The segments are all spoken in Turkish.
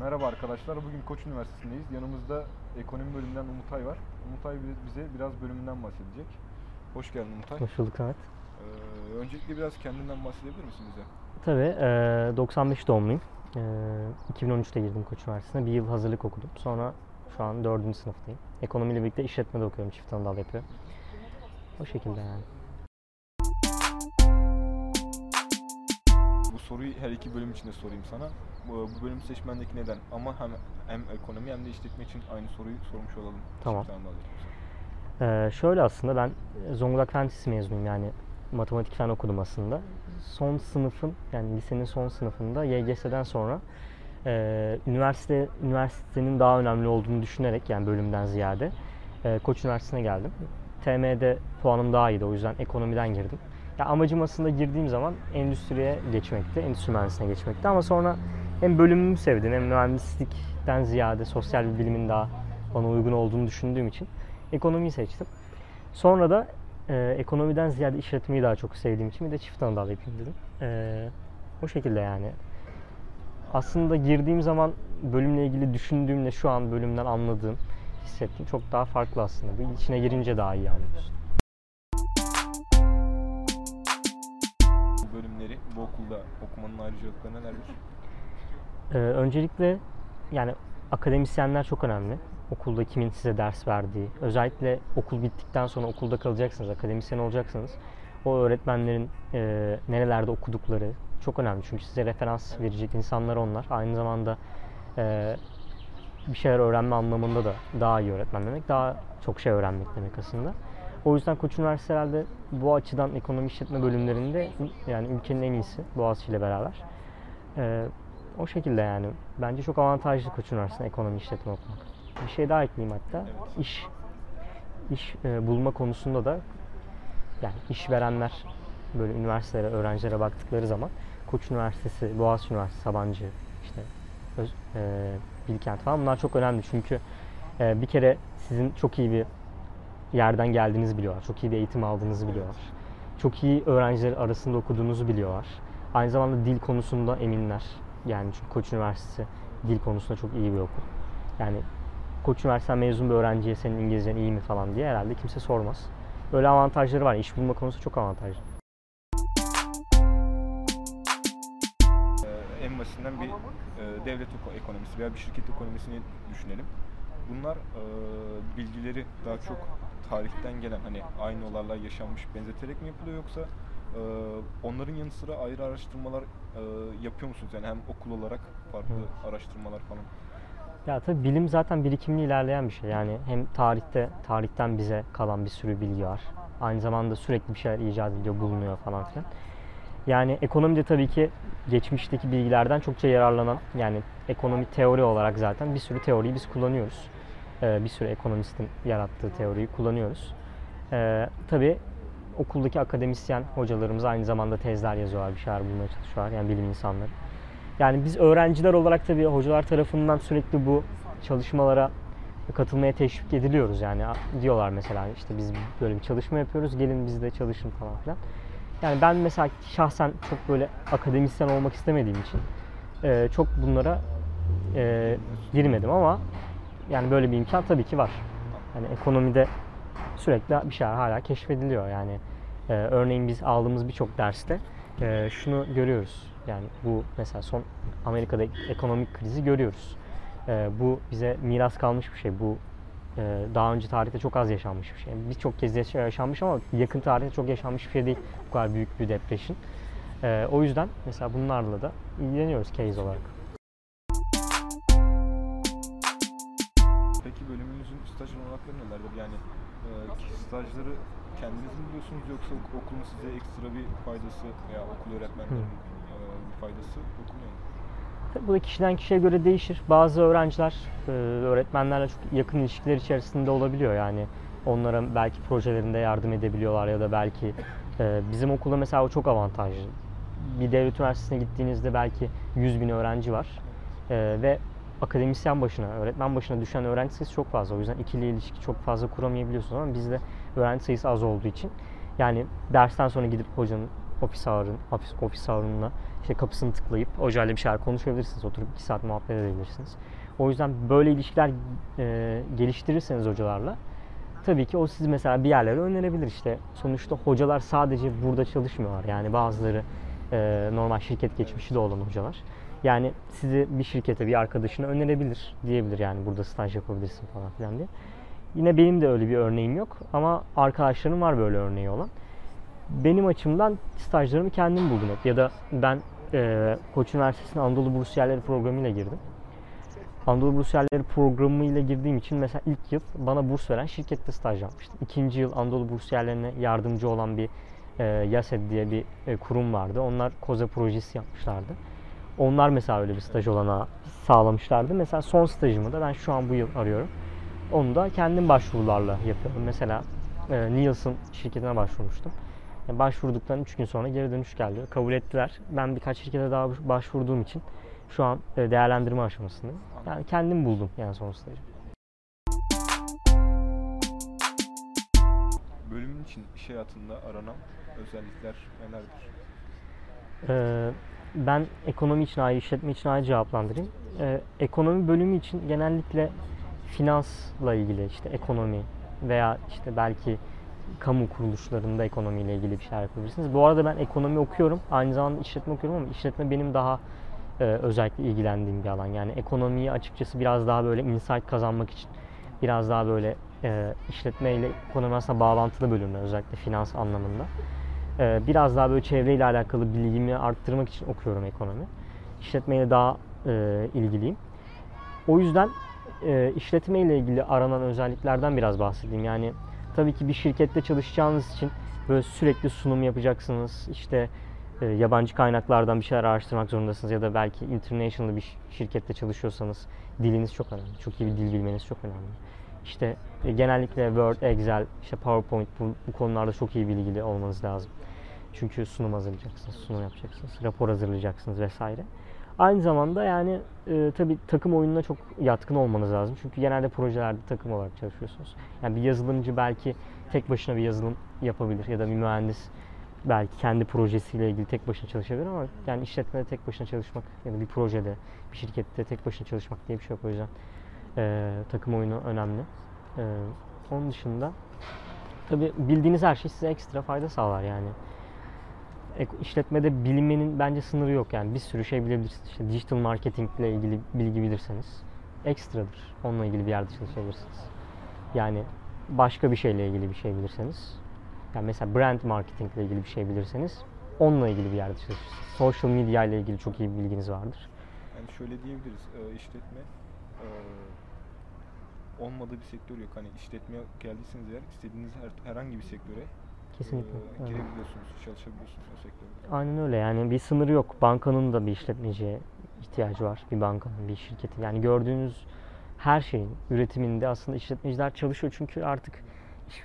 Merhaba arkadaşlar. Bugün Koç Üniversitesi'ndeyiz. Yanımızda ekonomi bölümünden Umutay var. Umutay bi- bize biraz bölümünden bahsedecek. Hoş geldin Umutay. Hoş bulduk Samet. Ee, öncelikle biraz kendinden bahsedebilir misin bize? Tabii eee, 95 doğumluyum. Eee, 2013'te girdim Koç Üniversitesi'ne. Bir yıl hazırlık okudum. Sonra şu an 4. sınıftayım. Ekonomiyle birlikte işletme de okuyorum. Çift anadal yapıyorum. O şekilde yani. Bu soruyu her iki bölüm içinde sorayım sana. Bu, bu bölümü seçmendeki neden? Ama hem hem ekonomi hem de işletme için aynı soruyu sormuş olalım. Tamam. Çift anadal yapıyorsan. Eee, şöyle aslında ben Zonguldak Fen mezunuyum yani matematik fen okudum aslında. Son sınıfın yani lisenin son sınıfında YGS'den sonra eee, üniversite üniversitenin daha önemli olduğunu düşünerek yani bölümden ziyade eee, Koç Üniversitesi'ne geldim. TM'de puanım daha iyiydi o yüzden ekonomiden girdim. Ya amacım aslında girdiğim zaman endüstriye geçmekti, endüstri mühendisliğine geçmekti ama sonra hem bölümümü sevdim hem mühendislikten ziyade sosyal bir bilimin daha bana uygun olduğunu düşündüğüm için ekonomiyi seçtim. Sonra da e, ekonomiden ziyade işletmeyi daha çok sevdiğim için bir de çift anadal yapayım dedim. E, o şekilde yani. Aslında girdiğim zaman bölümle ilgili düşündüğümle şu an bölümden anladığım, hissettiğim çok daha farklı aslında. Bu içine girince daha iyi anlıyorsun. Bu bölümleri bu okulda okumanın ayrıcalıkları nelerdir? Ee, öncelikle yani akademisyenler çok önemli. Okulda kimin size ders verdiği. Özellikle okul bittikten sonra okulda kalacaksınız, akademisyen olacaksınız. O öğretmenlerin e, nerelerde okudukları çok önemli. Çünkü size referans verecek insanlar onlar. Aynı zamanda e, bir şeyler öğrenme anlamında da daha iyi öğretmen demek. Daha çok şey öğrenmek demek aslında. O yüzden Koç Üniversitesi herhalde bu açıdan ekonomi işletme bölümlerinde yani ülkenin en iyisi Boğaziçi ile beraber. Ee, o şekilde yani. Bence çok avantajlı Koç Üniversitesi'nde ekonomi işletme okumak. Bir şey daha ekleyeyim hatta. İş iş e, bulma konusunda da yani işverenler böyle üniversitelere, öğrencilere baktıkları zaman Koç Üniversitesi, Boğaziçi Üniversitesi, Sabancı, işte Öz, e, Bilkent falan bunlar çok önemli çünkü e, bir kere sizin çok iyi bir yerden geldiğinizi biliyorlar. Çok iyi bir eğitim aldığınızı biliyorlar. Çok iyi öğrenciler arasında okuduğunuzu biliyorlar. Aynı zamanda dil konusunda eminler. Yani çünkü Koç Üniversitesi dil konusunda çok iyi bir okul. Yani Koç Üniversitesi'nden mezun bir öğrenciye senin İngilizcen iyi mi falan diye herhalde kimse sormaz. Böyle avantajları var. İş bulma konusu çok avantajlı. En basitinden bir e, devlet eko- ekonomisi veya bir şirket ekonomisini düşünelim. Bunlar e, bilgileri daha çok tarihten gelen hani aynı olaylar yaşanmış benzeterek mi yapılıyor yoksa e, onların yanı sıra ayrı araştırmalar e, yapıyor musunuz? Yani hem okul olarak farklı araştırmalar falan. Ya tabii bilim zaten birikimli ilerleyen bir şey. Yani hem tarihte, tarihten bize kalan bir sürü bilgi var. Aynı zamanda sürekli bir şeyler icat ediliyor, bulunuyor falan filan. Yani ekonomide tabii ki geçmişteki bilgilerden çokça yararlanan, yani ekonomi teori olarak zaten bir sürü teoriyi biz kullanıyoruz. Ee, bir sürü ekonomistin yarattığı teoriyi kullanıyoruz. Ee, tabii okuldaki akademisyen hocalarımız aynı zamanda tezler yazıyorlar, bir şeyler bulmaya çalışıyorlar. Yani bilim insanları. Yani biz öğrenciler olarak tabii hocalar tarafından sürekli bu çalışmalara katılmaya teşvik ediliyoruz. Yani diyorlar mesela işte biz böyle bir çalışma yapıyoruz, gelin biz de çalışın falan filan. Yani ben mesela şahsen çok böyle akademisyen olmak istemediğim için e, çok bunlara e, girmedim ama yani böyle bir imkan tabii ki var. Yani ekonomide sürekli bir şeyler hala keşfediliyor. Yani e, örneğin biz aldığımız birçok derste e, şunu görüyoruz. Yani bu mesela son Amerika'da ekonomik krizi görüyoruz. E, bu bize miras kalmış bir şey. Bu daha önce tarihte çok az yaşanmış bir şey. Birçok kez yaş- yaşanmış ama yakın tarihte çok yaşanmış bir şey değil. Bu kadar büyük bir depression. E, o yüzden mesela bunlarla da ilgileniyoruz case olarak. Peki bölümünüzün staj olanakları nelerdir? Yani e, stajları kendiniz mi buluyorsunuz yoksa ok- okulun size ekstra bir faydası veya okul öğretmenlerinin e, bir faydası dokunuyor mu? Tabii bu da kişiden kişiye göre değişir. Bazı öğrenciler e, öğretmenlerle çok yakın ilişkiler içerisinde olabiliyor. Yani onlara belki projelerinde yardım edebiliyorlar ya da belki e, bizim okulda mesela o çok avantajlı. Bir devlet üniversitesine gittiğinizde belki 100 bin öğrenci var E, ve akademisyen başına, öğretmen başına düşen öğrenci sayısı çok fazla. O yüzden ikili ilişki çok fazla kuramayabiliyorsunuz ama bizde öğrenci sayısı az olduğu için yani dersten sonra gidip hocanın ofis ağırın, ofis, ofis ağırınla işte kapısını tıklayıp hocayla bir şeyler konuşabilirsiniz. Oturup 2 saat muhabbet edebilirsiniz. O yüzden böyle ilişkiler e, geliştirirseniz hocalarla tabii ki o sizi mesela bir yerlere önerebilir işte. Sonuçta hocalar sadece burada çalışmıyorlar. Yani bazıları e, normal şirket geçmişi de olan hocalar. Yani sizi bir şirkete, bir arkadaşına önerebilir diyebilir yani burada staj yapabilirsin falan filan diye. Yine benim de öyle bir örneğim yok ama arkadaşlarım var böyle örneği olan. Benim açımdan stajlarımı kendim buldum hep. Ya da ben e, Koç Üniversitesi'nin Anadolu Bursiyerleri programıyla girdim. Anadolu Bursiyerleri programıyla girdiğim için mesela ilk yıl bana burs veren şirkette staj yapmıştım. İkinci yıl Anadolu Bursiyerlerine yardımcı olan bir e, YASED diye bir e, kurum vardı. Onlar koza projesi yapmışlardı. Onlar mesela öyle bir staj olanağı sağlamışlardı. Mesela son stajımı da ben şu an bu yıl arıyorum. Onu da kendim başvurularla yapıyorum. Mesela e, Nielsen şirketine başvurmuştum. Başvurduktan 3 gün sonra geri dönüş geldi. Kabul ettiler. Ben birkaç şirkete daha başvurduğum için şu an e, değerlendirme aşamasındayım. Yani kendim buldum yani son stajı. Bölümün için iş hayatında aranan özellikler nelerdir? Ee, ben ekonomi için ayrı, işletme için ayrı cevaplandırayım. Ee, ekonomi bölümü için genellikle finansla ilgili işte ekonomi veya işte belki kamu kuruluşlarında ekonomiyle ilgili bir şeyler yapabilirsiniz. Bu arada ben ekonomi okuyorum. Aynı zamanda işletme okuyorum ama işletme benim daha e, özellikle ilgilendiğim bir alan. Yani ekonomiyi açıkçası biraz daha böyle insight kazanmak için biraz daha böyle e, işletme ile ekonomi aslında bağlantılı bölümler özellikle finans anlamında. E, biraz daha böyle çevreyle alakalı bilgimi arttırmak için okuyorum ekonomi. İşletmeyle daha e, ilgiliyim. O yüzden e, işletme ile ilgili aranan özelliklerden biraz bahsedeyim. Yani tabii ki bir şirkette çalışacağınız için böyle sürekli sunum yapacaksınız. İşte e, yabancı kaynaklardan bir şeyler araştırmak zorundasınız ya da belki international bir şirkette çalışıyorsanız diliniz çok önemli. Çok iyi bir dil bilmeniz çok önemli. İşte e, genellikle Word, Excel, işte PowerPoint bu, bu konularda çok iyi bilgili olmanız lazım. Çünkü sunum hazırlayacaksınız, sunum yapacaksınız, rapor hazırlayacaksınız vesaire. Aynı zamanda yani e, tabii takım oyununa çok yatkın olmanız lazım. Çünkü genelde projelerde takım olarak çalışıyorsunuz. Yani bir yazılımcı belki tek başına bir yazılım yapabilir ya da bir mühendis belki kendi projesiyle ilgili tek başına çalışabilir ama yani işletmede tek başına çalışmak ya da bir projede, bir şirkette tek başına çalışmak diye bir şey yok o yüzden e, takım oyunu önemli. E, onun dışında tabii bildiğiniz her şey size ekstra fayda sağlar yani. İşletmede bilmenin bence sınırı yok yani bir sürü şey bilebilirsiniz. İşte digital marketing ile ilgili bilgi bilirseniz ekstradır. Onunla ilgili bir yerde çalışabilirsiniz. Yani başka bir şeyle ilgili bir şey bilirseniz yani mesela brand marketing ile ilgili bir şey bilirseniz onunla ilgili bir yerde çalışırsınız. Social media ile ilgili çok iyi bir bilginiz vardır. Yani şöyle diyebiliriz, e, işletme e, olmadığı bir sektör yok. Hani işletmeye geldiyseniz eğer istediğiniz her, herhangi bir sektöre Kesinlikle. e, girebiliyorsunuz, çalışabiliyorsunuz o sektörde. Aynen öyle yani bir sınırı yok. Bankanın da bir işletmeciye ihtiyacı var. Bir bankanın, bir şirketin. Yani gördüğünüz her şeyin üretiminde aslında işletmeciler çalışıyor. Çünkü artık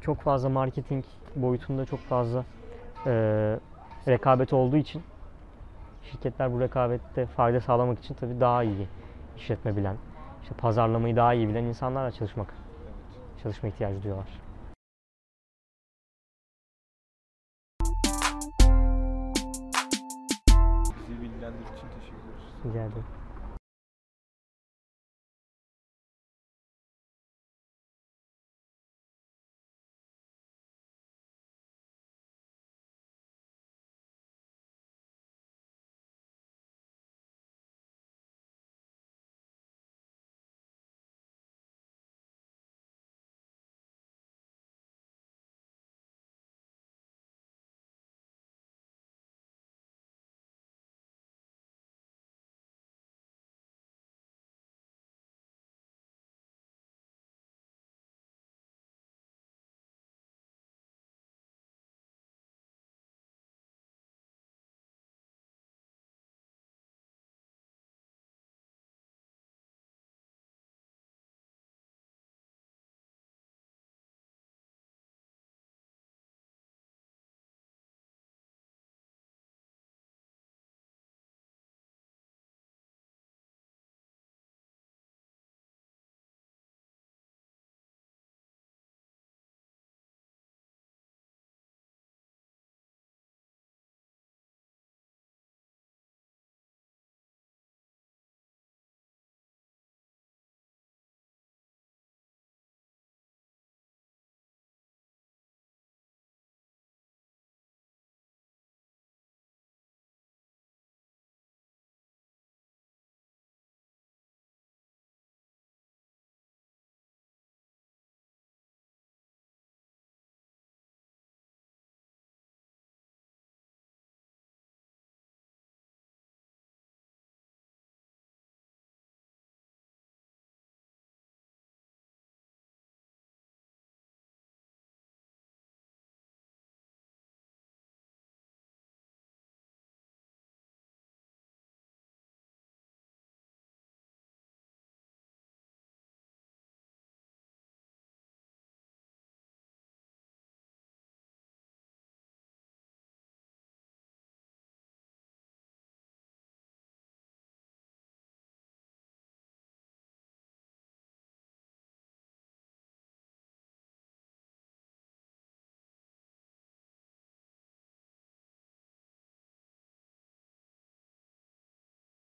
çok fazla marketing boyutunda çok fazla e, rekabet olduğu için şirketler bu rekabette fayda sağlamak için tabii daha iyi işletme bilen, işte pazarlamayı daha iyi bilen insanlarla çalışmak, çalışma ihtiyacı duyuyorlar. ज़्यादा।